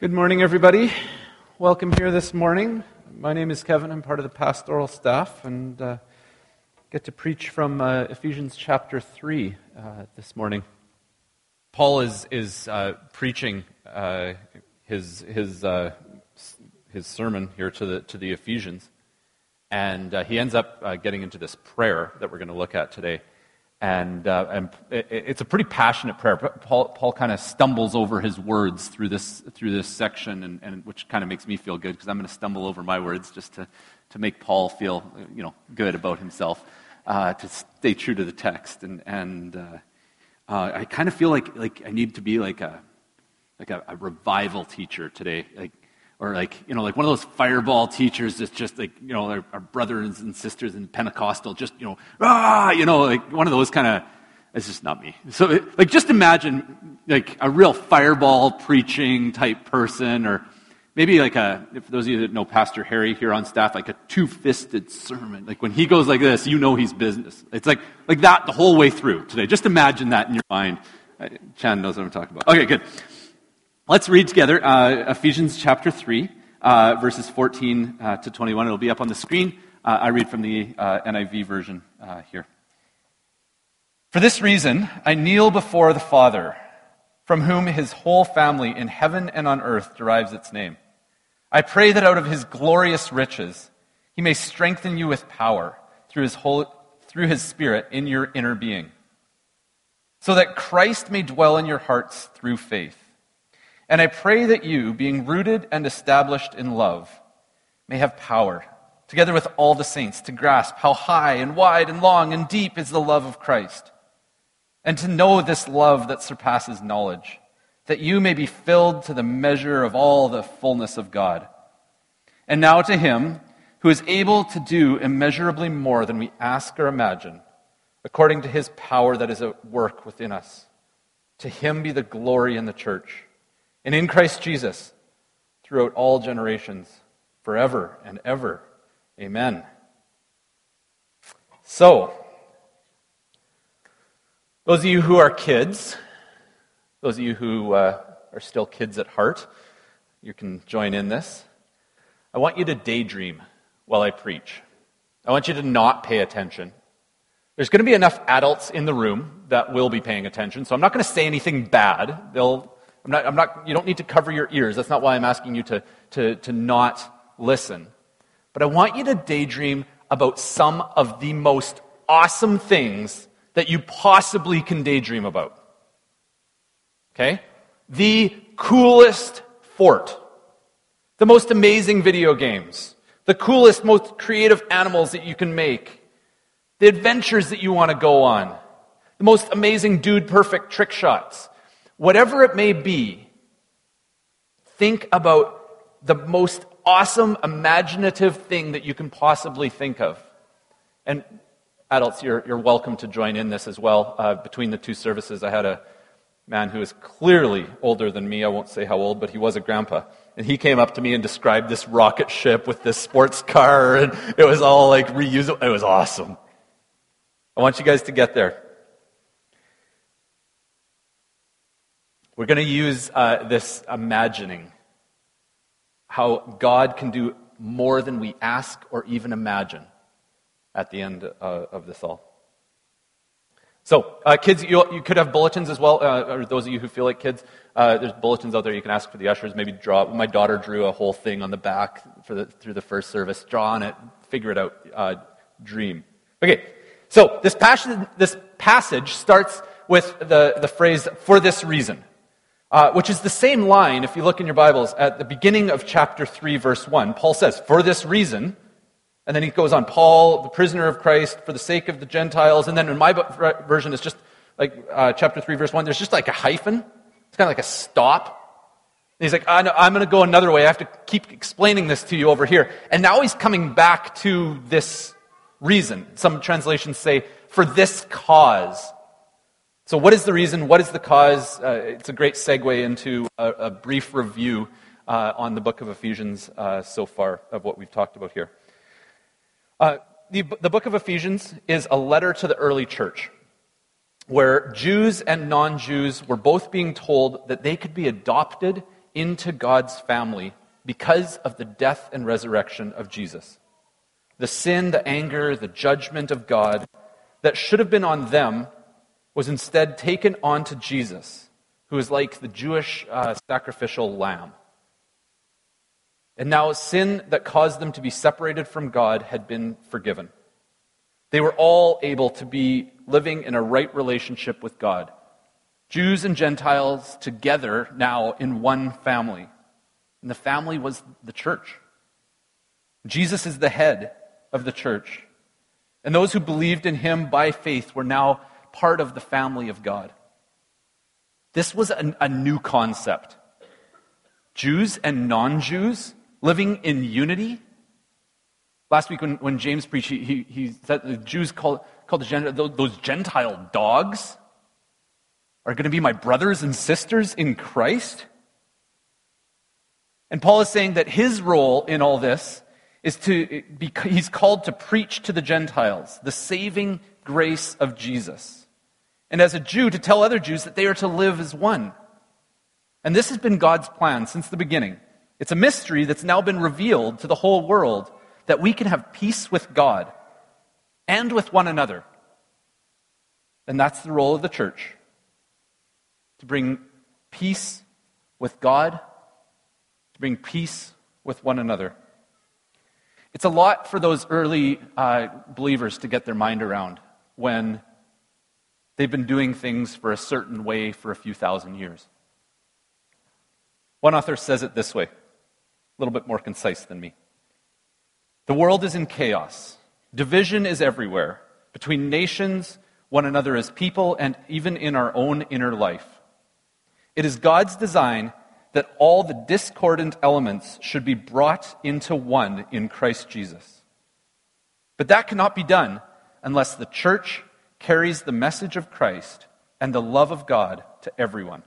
Good morning, everybody. Welcome here this morning. My name is Kevin. I'm part of the pastoral staff and uh, get to preach from uh, Ephesians chapter 3 uh, this morning. Paul is, is uh, preaching uh, his, his, uh, his sermon here to the, to the Ephesians, and he ends up getting into this prayer that we're going to look at today. And, uh, and it's a pretty passionate prayer. Paul, Paul kind of stumbles over his words through this, through this section, and, and which kind of makes me feel good because I'm going to stumble over my words just to, to make Paul feel you know, good about himself, uh, to stay true to the text. And, and uh, uh I kind of feel like, like I need to be like a, like a, a revival teacher today. Like, or like you know like one of those fireball teachers that's just like you know our, our brothers and sisters in pentecostal just you know ah! You know like one of those kind of it's just not me. So it, like just imagine like a real fireball preaching type person or maybe like a if those of you that know pastor harry here on staff like a two-fisted sermon. Like when he goes like this you know he's business. It's like like that the whole way through today. Just imagine that in your mind. Chan knows what i'm talking about. Okay good Let's read together uh, Ephesians chapter 3, uh, verses 14 uh, to 21. It'll be up on the screen. Uh, I read from the uh, NIV version uh, here. For this reason, I kneel before the Father, from whom his whole family in heaven and on earth derives its name. I pray that out of his glorious riches, he may strengthen you with power through his, whole, through his Spirit in your inner being, so that Christ may dwell in your hearts through faith and I pray that you, being rooted and established in love, may have power, together with all the saints, to grasp how high and wide and long and deep is the love of Christ, and to know this love that surpasses knowledge, that you may be filled to the measure of all the fullness of God. And now to him who is able to do immeasurably more than we ask or imagine, according to his power that is at work within us. To him be the glory in the church and in Christ Jesus throughout all generations, forever and ever. Amen. So, those of you who are kids, those of you who uh, are still kids at heart, you can join in this. I want you to daydream while I preach. I want you to not pay attention. There's going to be enough adults in the room that will be paying attention, so I'm not going to say anything bad. They'll I'm not, I'm not, you don't need to cover your ears. That's not why I'm asking you to, to, to not listen. But I want you to daydream about some of the most awesome things that you possibly can daydream about. Okay? The coolest fort, the most amazing video games, the coolest, most creative animals that you can make, the adventures that you want to go on, the most amazing dude perfect trick shots, whatever it may be, think about the most awesome, imaginative thing that you can possibly think of. And adults, you're, you're welcome to join in this as well. Uh, between the two services, I had a man who is clearly older than me. I won't say how old, but he was a grandpa. And he came up to me and described this rocket ship with this sports car, and it was all like reusable. It was awesome. I want you guys to get there. We're going to use uh, this imagining how God can do more than we ask or even imagine at the end uh, of this all. So, uh, kids, you, you, could have bulletins as well, uh, or those of you who feel like kids. Uh, there's bulletins out there you can ask for the ushers. Maybe draw. My daughter drew a whole thing on the back for the, through the first service. Draw on it, figure it out, uh, dream. Okay, so this passage, this passage starts with the, the phrase, for this reason uh, which is the same line, if you look in your Bibles, at the beginning of chapter 3, verse 1. Paul says, For this reason, and then he goes on, Paul, the prisoner of Christ, for the sake of the Gentiles. And then in my version, it's just like uh, chapter 3, verse 1, there's just like a hyphen. It's kind of like a stop. And he's like, I'm going to go another way. I have to keep explaining this to you over here. And now he's coming back to this reason. Some translations say, for this cause. So, what is the reason? What is the cause? Uh, it's a great segue into a, a brief review uh, on the book of Ephesians uh, so far of what we've talked about here. Uh, the, the book of Ephesians is a letter to the early church where Jews and non Jews were both being told that they could be adopted into God's family because of the death and resurrection of Jesus. The sin, the anger, the judgment of God that should have been on them was instead taken onto Jesus, who is like the Jewish uh, sacrificial lamb. And now sin that caused them to be separated from God had been forgiven. They were all able to be living in a right relationship with God. Jews and Gentiles together now in one family. And the family was the church. Jesus is the head of the church. And those who believed in him by faith were now part of the family of God. This was a, a new concept. Jews and non Jews living in unity. Last week, when, when James preached, he, he, said the Jews called, called the those Gentile dogs are going to be my brothers and sisters in Christ. And Paul is saying that his role in all this is to be, he's called to preach to the Gentiles the saving grace of Jesus. And as a Jew, to tell other Jews that they are to live as one. And this has been God's plan since the beginning. It's a mystery that's now been revealed to the whole world that we can have peace with God and with one another. And that's the role of the church to bring peace with God, to bring peace with one another. It's a lot for those early uh, believers to get their mind around when they've been doing things for a certain way for a few thousand years. One author says it this way a little bit more concise than me. The world is in chaos. Division is everywhere between nations, one another as people, and even in our own inner life. It is God's design that all the discordant elements should be brought into one in Christ Jesus. But that cannot be done unless the church carries the message of Christ and the love of God to everyone.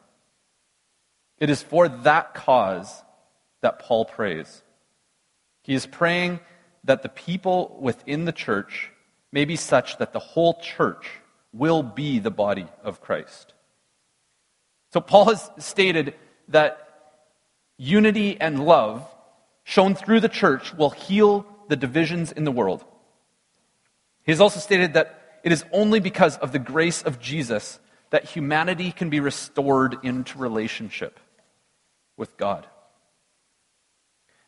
It is for that cause that Paul prays. He is praying that the people within the church may be such that the whole church will be the body of Christ. So, Paul has stated that unity and love shown through the church will heal the divisions in the world. He has also stated that it is only because of the grace of Jesus that humanity can be restored into relationship with God.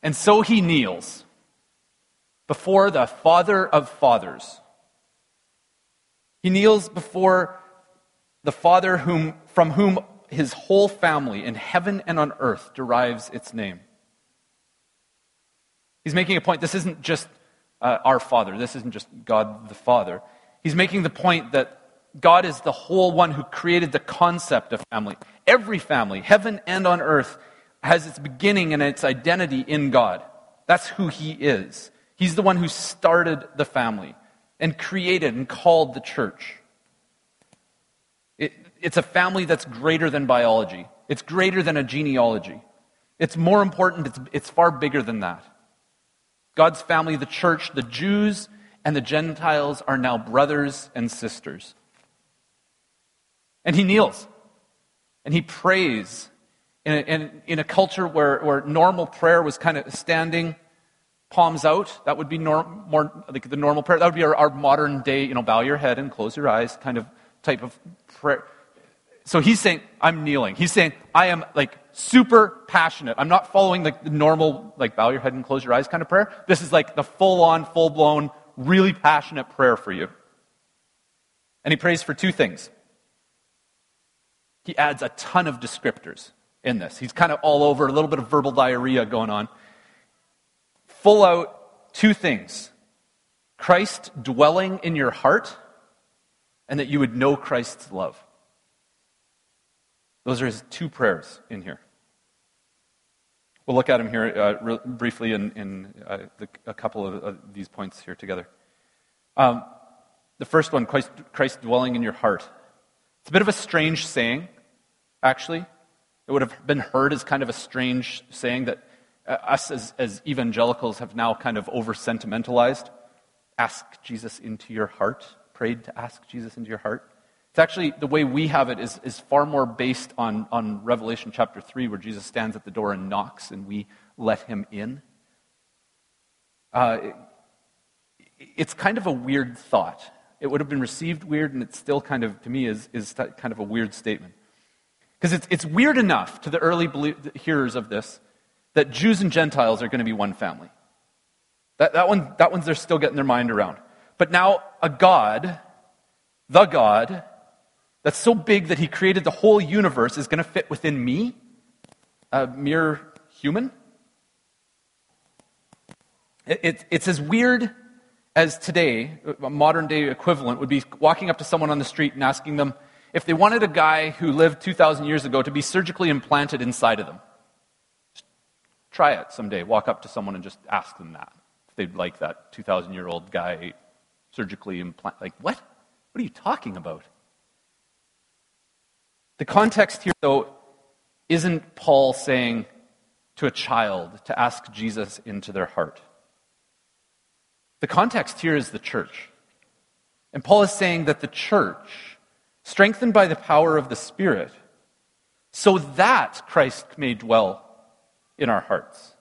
And so he kneels before the Father of fathers. He kneels before the Father whom, from whom his whole family in heaven and on earth derives its name. He's making a point. This isn't just uh, our Father, this isn't just God the Father. He's making the point that God is the whole one who created the concept of family. Every family, heaven and on earth, has its beginning and its identity in God. That's who He is. He's the one who started the family and created and called the church. It, it's a family that's greater than biology, it's greater than a genealogy. It's more important, it's, it's far bigger than that. God's family, the church, the Jews and the Gentiles are now brothers and sisters. And he kneels and he prays in a, in, in a culture where, where normal prayer was kind of standing palms out. That would be norm, more like the normal prayer. That would be our, our modern day, you know, bow your head and close your eyes kind of type of prayer. So he's saying, I'm kneeling. He's saying, I am like super passionate. I'm not following like the normal, like bow your head and close your eyes kind of prayer. This is like the full on, full blown, really passionate prayer for you. And he prays for two things. He adds a ton of descriptors in this. He's kind of all over, a little bit of verbal diarrhea going on. Full out two things Christ dwelling in your heart, and that you would know Christ's love. Those are his two prayers in here. We'll look at them here uh, re- briefly in, in uh, the, a couple of these points here together. Um, the first one, Christ, Christ dwelling in your heart. It's a bit of a strange saying, actually. It would have been heard as kind of a strange saying that uh, us as, as evangelicals have now kind of over sentimentalized. Ask Jesus into your heart, prayed to ask Jesus into your heart. It's actually, the way we have it is, is far more based on, on Revelation chapter 3, where Jesus stands at the door and knocks, and we let him in. Uh, it, it's kind of a weird thought. It would have been received weird, and it still kind of, to me, is, is kind of a weird statement. Because it's, it's weird enough to the early hearers of this that Jews and Gentiles are going to be one family. That, that, one, that one's they're still getting their mind around. But now, a God, the God, that's so big that he created the whole universe is going to fit within me, a mere human? It, it, it's as weird as today, a modern day equivalent would be walking up to someone on the street and asking them if they wanted a guy who lived 2,000 years ago to be surgically implanted inside of them. Just try it someday. Walk up to someone and just ask them that. If they'd like that 2,000 year old guy surgically implanted. Like, what? What are you talking about? The context here, though, isn't Paul saying to a child to ask Jesus into their heart. The context here is the church. And Paul is saying that the church, strengthened by the power of the Spirit, so that Christ may dwell in our hearts.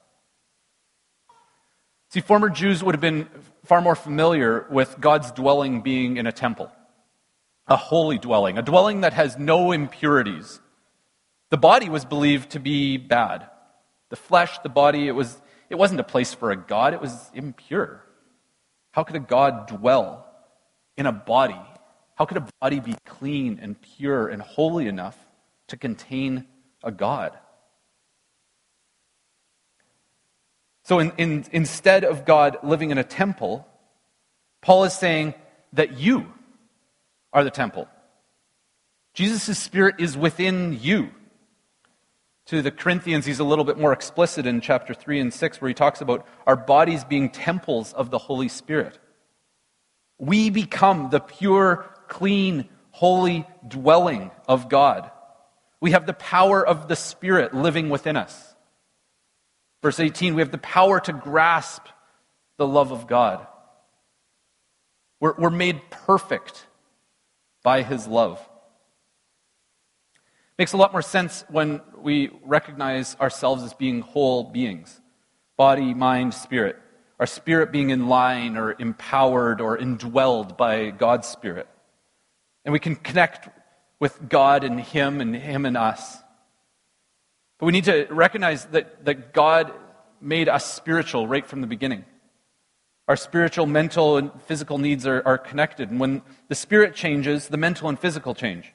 See, former Jews would have been far more familiar with God's dwelling being in a temple a holy dwelling, a dwelling that has no impurities. The body was believed to be bad. The flesh, the body, it, was, it wasn't a place for a God, it was impure. How could a God dwell in a body? How could a body be clean and pure and holy enough to contain a God? So in, in, instead of God living in a temple, Paul is saying that you, are the temple. Jesus' Spirit is within you. To the Corinthians, he's a little bit more explicit in chapter 3 and 6, where he talks about our bodies being temples of the Holy Spirit. We become the pure, clean, holy dwelling of God. We have the power of the Spirit living within us. Verse 18, we have the power to grasp the love of God. We're, we're made perfect by his love. Makes a lot more sense when we recognize ourselves as being whole beings body, mind, spirit. Our spirit being in line or empowered or indwelled by God's spirit. And we can connect with God and Him and Him and us. But we need to recognize that, that God made us spiritual right from the beginning. Our spiritual, mental, and physical needs are, are connected. And when the spirit changes, the mental and physical change.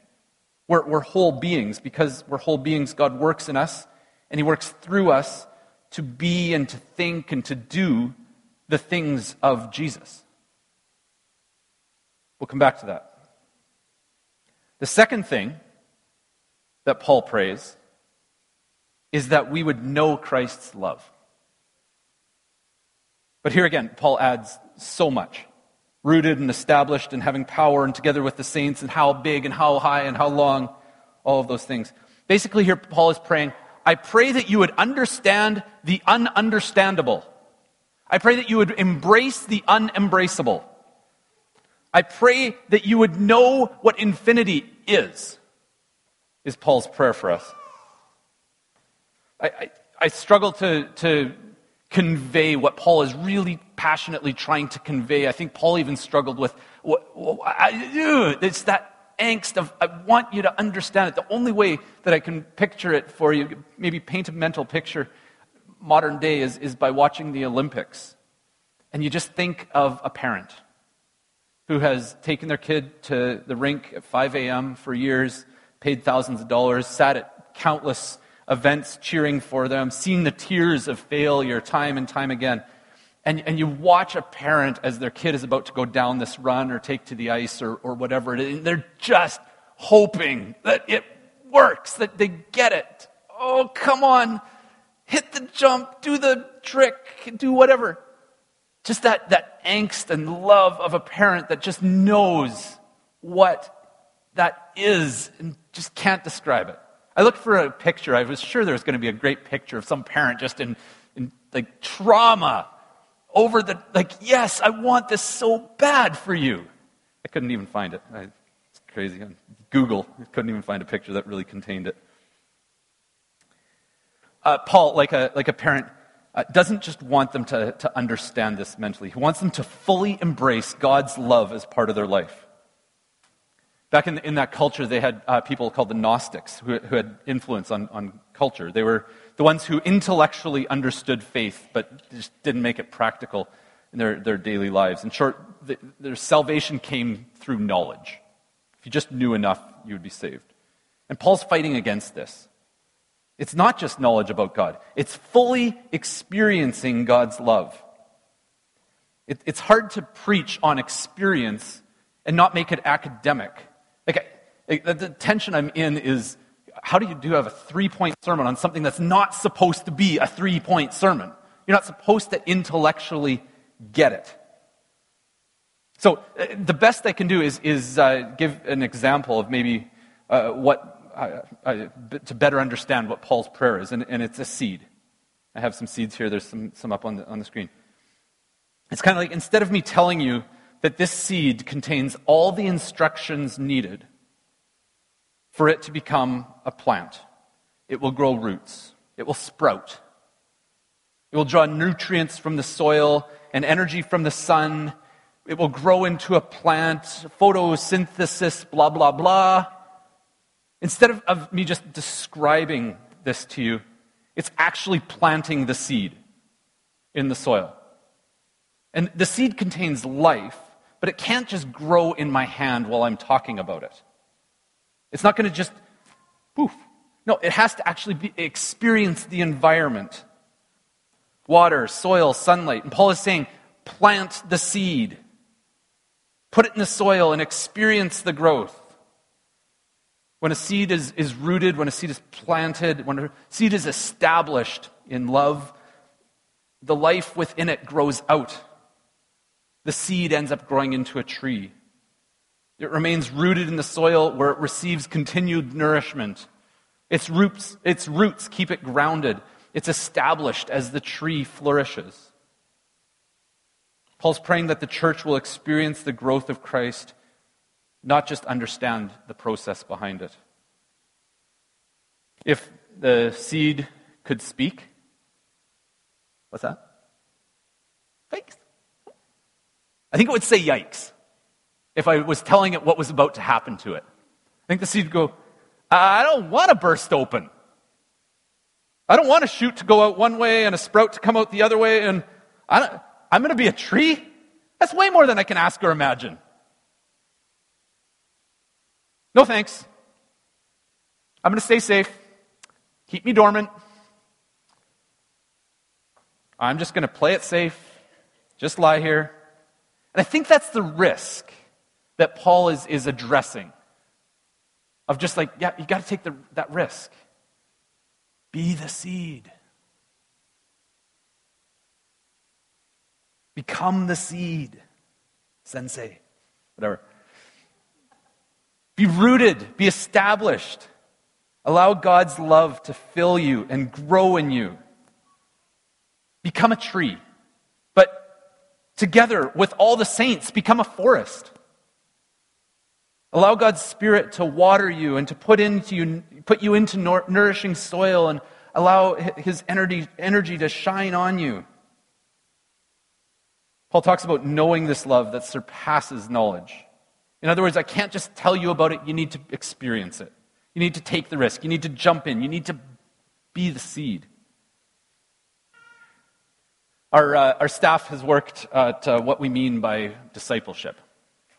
We're, we're whole beings. Because we're whole beings, God works in us, and He works through us to be and to think and to do the things of Jesus. We'll come back to that. The second thing that Paul prays is that we would know Christ's love. But here again, Paul adds so much rooted and established and having power and together with the saints and how big and how high and how long, all of those things. Basically, here Paul is praying, I pray that you would understand the ununderstandable. I pray that you would embrace the unembraceable. I pray that you would know what infinity is, is Paul's prayer for us. I, I, I struggle to, to convey what Paul is really passionately trying to convey. I think Paul even struggled with what, I, it's that angst of I want you to understand it. The only way that I can picture it for you, maybe paint a mental picture, modern day, is, is by watching the Olympics. And you just think of a parent who has taken their kid to the rink at 5 a.m. for years, paid thousands of dollars, sat at countless events cheering for them, seeing the tears of failure time and time again. And, and you watch a parent as their kid is about to go down this run or take to the ice or, or whatever it is, and they're just hoping that it works, that they get it. Oh, come on, hit the jump, do the trick, do whatever. Just that, that angst and love of a parent that just knows what that is and just can't describe it. I looked for a picture. I was sure there was going to be a great picture of some parent just in, in like trauma over the, like, yes, I want this so bad for you. I couldn't even find it. I crazy. On Google, couldn't even find a picture that really contained it. Uh, Paul, like a, like a parent, uh, doesn't just want them to, to understand this mentally. He wants them to fully embrace God's love as part of their life. Back in, in that culture, they had uh, people called the Gnostics who, who had influence on, on culture. They were the ones who intellectually understood faith, but just didn't make it practical in their, their daily lives. In short, the, their salvation came through knowledge. If you just knew enough, you would be saved. And Paul's fighting against this. It's not just knowledge about God, it's fully experiencing God's love. It, it's hard to preach on experience and not make it academic. Like, the tension I'm in is how do you do have a three point sermon on something that's not supposed to be a three point sermon? You're not supposed to intellectually get it. So, uh, the best I can do is, is uh, give an example of maybe uh, what to better understand what Paul's prayer is, and, and, it's a seed. I have some seeds here, there's some, some up on the, on the screen. It's kind of like instead of me telling you that this seed contains all the instructions needed for it to become a plant, it will grow roots, it will sprout, it will draw nutrients from the soil and energy from the sun. It will grow into a plant, photosynthesis, blah, blah, blah. Instead of, of me just describing this to you, it's actually planting the seed in the soil. And the seed contains life, but it can't just grow in my hand while I'm talking about it. It's not going to just poof. No, it has to actually be, experience the environment water, soil, sunlight. And Paul is saying, plant the seed, put it in the soil, and experience the growth. When a seed is, is rooted, when a seed is planted, when a seed is established in love, the life within it grows out. The seed ends up growing into a tree. It remains rooted in the soil where it receives continued nourishment. Its roots, its roots keep it grounded. It's established as the tree flourishes. Paul's praying that the church will experience the growth of Christ not just understand the process behind it. If the seed could speak, what's that? Yikes. I think it would say yikes if I was telling it what was about to happen to it. I think the seed would go, I don't want to burst open. I don't want a shoot to go out one way and a sprout to come out the other way, and I am going to be a tree? That's way more than I can ask or imagine. No thanks. I'm going to stay safe. Keep me dormant. I'm just going to play it safe, just lie here. And I think that's the risk that Paul is, is addressing of just like, yeah, you got to take the, that risk. Be the seed. Become the seed. Sensei. Whatever. Be rooted, be established. Allow God's love to fill you and grow in you. Become a tree. Together with all the saints, become a forest. Allow God's Spirit to water you and to put, into you, put you into nourishing soil and allow His energy, energy to shine on you. Paul talks about knowing this love that surpasses knowledge. In other words, I can't just tell you about it, you need to experience it. You need to take the risk. You need to jump in. You need to be the seed. Our, uh, our staff has worked at uh, what we mean by discipleship.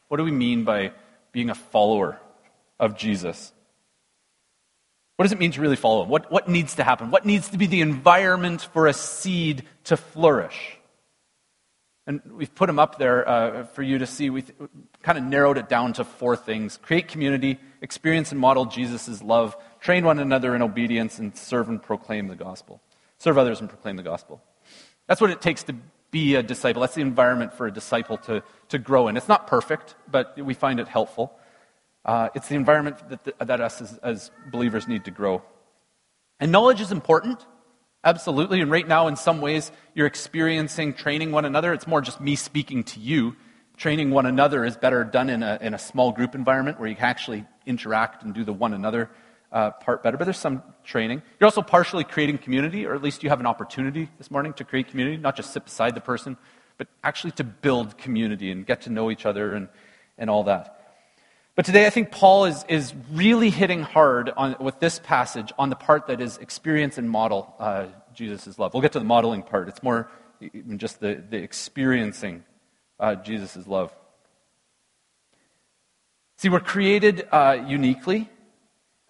What do we mean by being a follower of Jesus? What does it mean to really follow him? What, what needs to happen? What needs to be the environment for a seed to flourish? And we've put them up there uh, for you to see. We kind of narrowed it down to four things create community, experience and model Jesus' love, train one another in obedience, and serve and proclaim the gospel. Serve others and proclaim the gospel. That's what it takes to be a disciple. That's the environment for a disciple to, to grow in. It's not perfect, but we find it helpful. Uh, it's the environment that, that us as, as believers need to grow. And knowledge is important. Absolutely. And right now, in some ways, you're experiencing training one another. It's more just me speaking to you training one another is better done in a, in a small group environment where you can actually interact and do the one another uh, part better. But there's some training. You're also partially creating community, or at least you have an opportunity this morning to create community, not just sit beside the person, but actually to build community and get to know each other and, and all that. But today I think Paul is, is really hitting hard on, with this passage on the part that is experience and model uh, Jesus' love. We'll get to the modeling part. It's more than just the, the experiencing uh, Jesus' love. See, we're created uh, uniquely,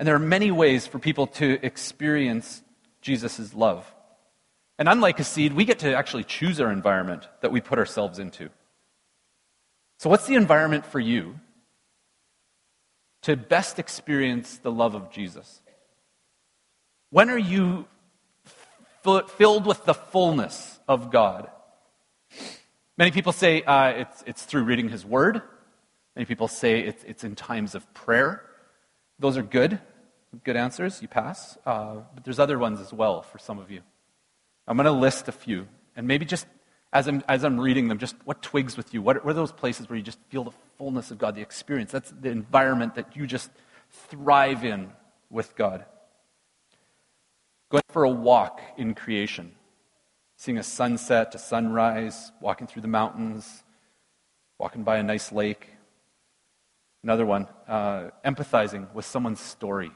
and there are many ways for people to experience Jesus' love. And unlike a seed, we get to actually choose our environment that we put ourselves into. So, what's the environment for you to best experience the love of Jesus? When are you f- filled with the fullness of God? Many people say uh, it's, it's through reading His Word. Many people say it's, it's in times of prayer. Those are good, good answers. You pass. Uh, but there's other ones as well for some of you. I'm going to list a few. And maybe just as I'm, as I'm reading them, just what twigs with you? What, what are those places where you just feel the fullness of God, the experience? That's the environment that you just thrive in with God. Going for a walk in creation seeing a sunset, a sunrise, walking through the mountains, walking by a nice lake. Another one, uh, empathizing with someone's story.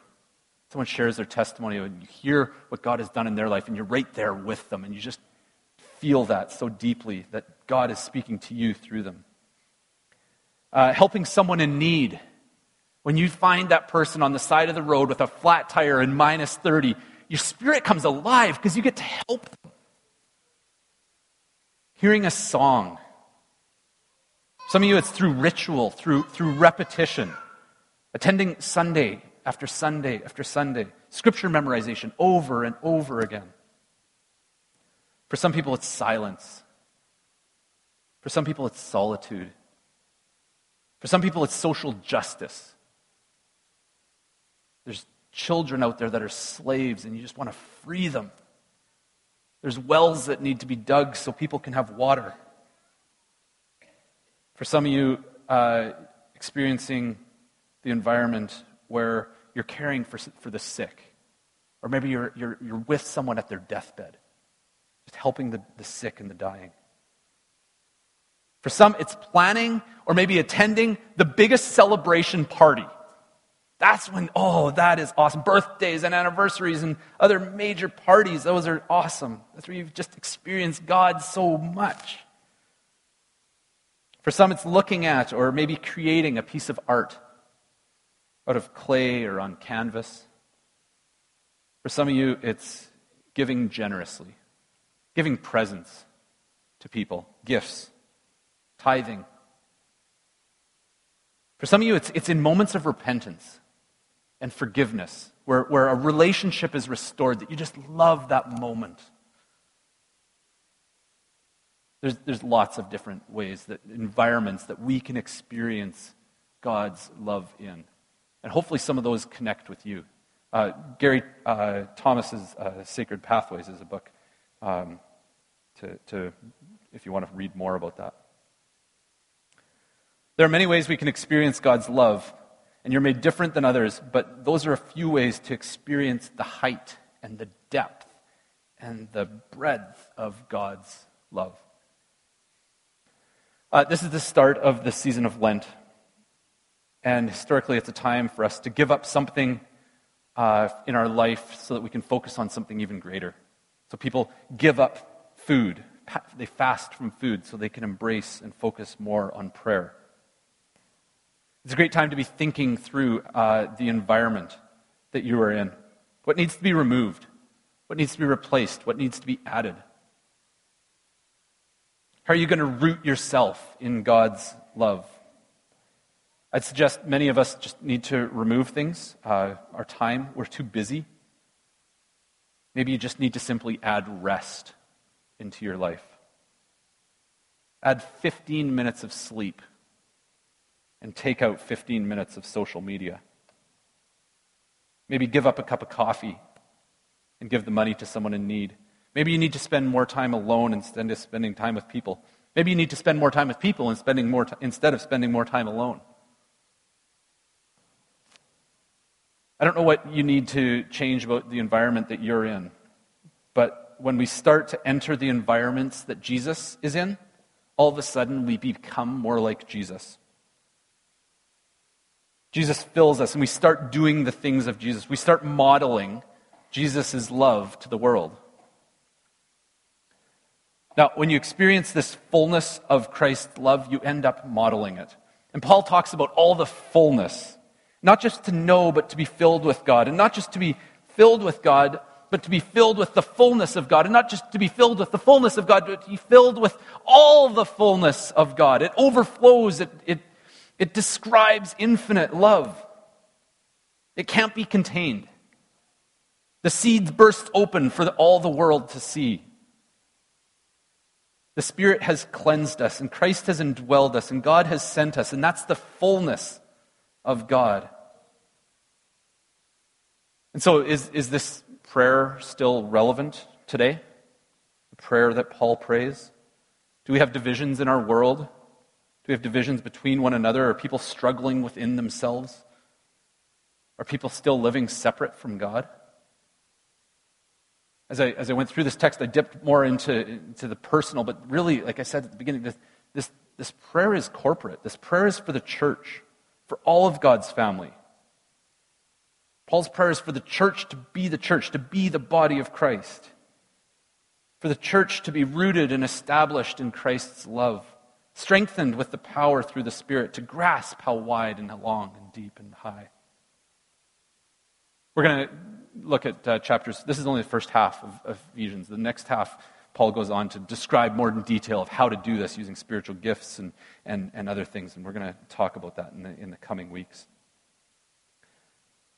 Someone shares their testimony, and you hear what God has done in their life, and you're right there with them, and you just feel that so deeply that God is speaking to you through them. Uh, helping someone in need. When you find that person on the side of the road with a flat tire and minus 30, your spirit comes alive because you get to help them hearing a song. Some of you, it's through ritual, through, through repetition, attending Sunday after Sunday after Sunday, scripture memorization over and over again. For some people, it's silence. For some people, it's solitude. For some people, it's social justice. There's children out there that are slaves, and you just want to free them. There's wells that need to be dug so people can have water. For some of you, uh, experiencing the environment where you're caring for, for the sick, or maybe you're, you're, you're with someone at their deathbed, just helping the, the sick and the dying. For some, it's planning or maybe attending the biggest celebration party that's when, oh, that is awesome. Birthdays and anniversaries and other major parties, those are awesome. That's where you've just experienced God so much. For some, it's looking at or maybe creating a piece of art out of clay or on canvas. For some of you, it's giving generously, giving presents to people, gifts, tithing. For some of you, it's, it's in moments of repentance and forgiveness, where, where a relationship is restored, that you just love that moment. There's, there's lots of different ways, that environments that we can experience God's love in. And hopefully some of those connect with you. Uh, Gary uh, Thomas's uh, Sacred Pathways is a book um, to, to, if you want to read more about that. There are many ways we can experience God's love and you're made different than others, but those are a few ways to experience the height and the depth and the breadth of God's love. Uh, this is the start of the season of Lent. And historically, it's a time for us to give up something uh, in our life so that we can focus on something even greater. So people give up food, they fast from food so they can embrace and focus more on prayer. It's a great time to be thinking through uh, the environment that you are in. What needs to be removed? What needs to be replaced? What needs to be added? How are you going to root yourself in God's love? I'd suggest many of us just need to remove things. Uh, our time, we're too busy. Maybe you just need to simply add rest into your life. Add 15 minutes of sleep and take out 15 minutes of social media. Maybe give up a cup of coffee and give the money to someone in need. Maybe you need to spend more time alone instead of spending time with people. Maybe you need to spend more time with people spending more t- instead of spending more time alone. I don't know what you need to change about the environment that you're in, but when we start to enter the environments that Jesus is in, all of a sudden we become more like Jesus. Jesus fills us, and we start doing the things of Jesus. We start modeling Jesus' love to the world. Now, when you experience this fullness of Christ's love, you end up modeling it. And Paul talks about all the fullness, not just to know, but to be filled with God. And not just to be filled with God, but to be filled with the fullness of God. And not just to be filled with the fullness of God, but to be filled with all the fullness of God. It overflows, it, it, it describes infinite love. It can't be contained. The seeds burst open for all the world to see. The Spirit has cleansed us, and Christ has indwelled us, and God has sent us, and that's the fullness of God. And so, is, is this prayer still relevant today? The prayer that Paul prays? Do we have divisions in our world? Do we have divisions between one another? Are people struggling within themselves? Are people still living separate from God? As I, as I went through this text, I dipped more into, into the personal, but really, like I said at the beginning, this, this, this prayer is corporate. This prayer is for the church, for all of God's family. Paul's prayer is for the church to be the church, to be the body of Christ, for the church to be rooted and established in Christ's love, strengthened with the power through the Spirit to grasp how wide and long and deep and high. We're going to look at uh, chapters, this is only the first half of, of Ephesians. The next half, Paul goes on to describe more in detail of how to do this using spiritual gifts and, and, and other things. And we're going to talk about that in the, in the coming weeks.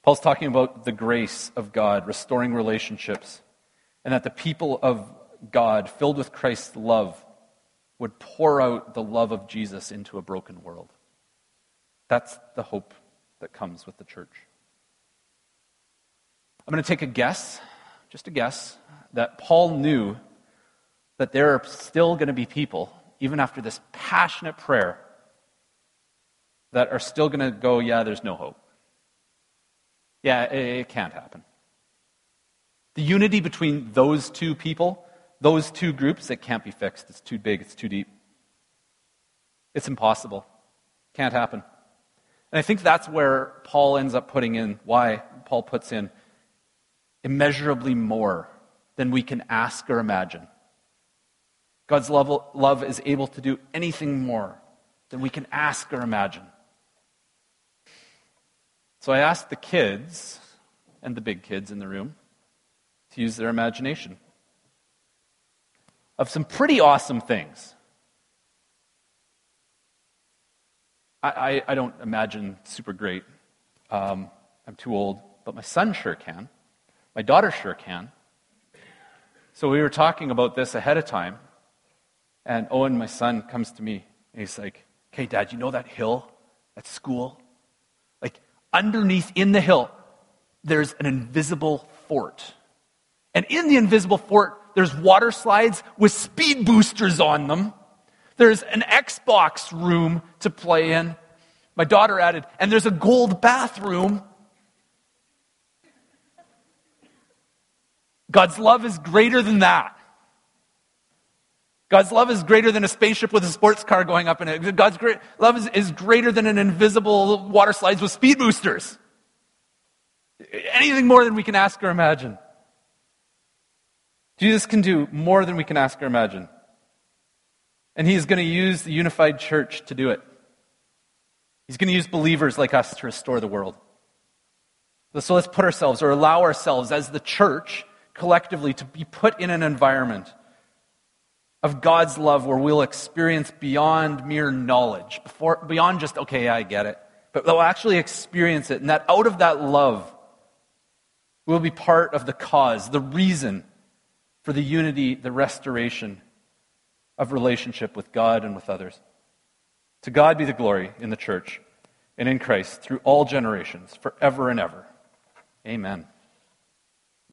Paul's talking about the grace of God, restoring relationships, and that the people of God, filled with Christ's love, would pour out the love of Jesus into a broken world. That's the hope that comes with the church. I'm going to take a guess, just a guess, that Paul knew that there are still going to be people, even after this passionate prayer, that are still going to go, yeah, there's no hope. Yeah, it, can't happen. The unity between those two people, those two groups, it can't be fixed. It's too big, it's too deep. It's impossible. Can't happen. And I think that's where Paul ends up putting in, why Paul puts in immeasurably more than we can ask or imagine. God's love, love is able to do anything more than we can ask or imagine. So I asked the kids and the big kids in the room to use their imagination of some pretty awesome things. I, I, I don't imagine super great. Um, I'm too old, but my son sure can. My daughter sure can. So we were talking about this ahead of time, and Owen, my son, comes to me and he's like, Okay, Dad, you know that hill at school? Underneath in the hill, there's an invisible fort. And in the invisible fort, there's water slides with speed boosters on them. There's an Xbox room to play in. My daughter added, and there's a gold bathroom God's love is greater than that. God's love is greater than a spaceship with a sports car going up in it. God's great, love is, is greater than an invisible water slides with speed boosters. Anything more than we can ask or imagine. Jesus can do more than we can ask or imagine. And he's going to use the unified church to do it. He's going to use believers like us to restore the world. So let's put ourselves or allow ourselves as the church collectively to be put in an environment of God's love where we'll experience beyond mere knowledge, before, beyond just, okay, I get it, but we'll actually experience it. And that out of that love, we'll be part of the cause, the reason for the unity, the restoration of relationship with God and with others. To God be the glory in the church and in Christ through all generations, forever and ever. Amen.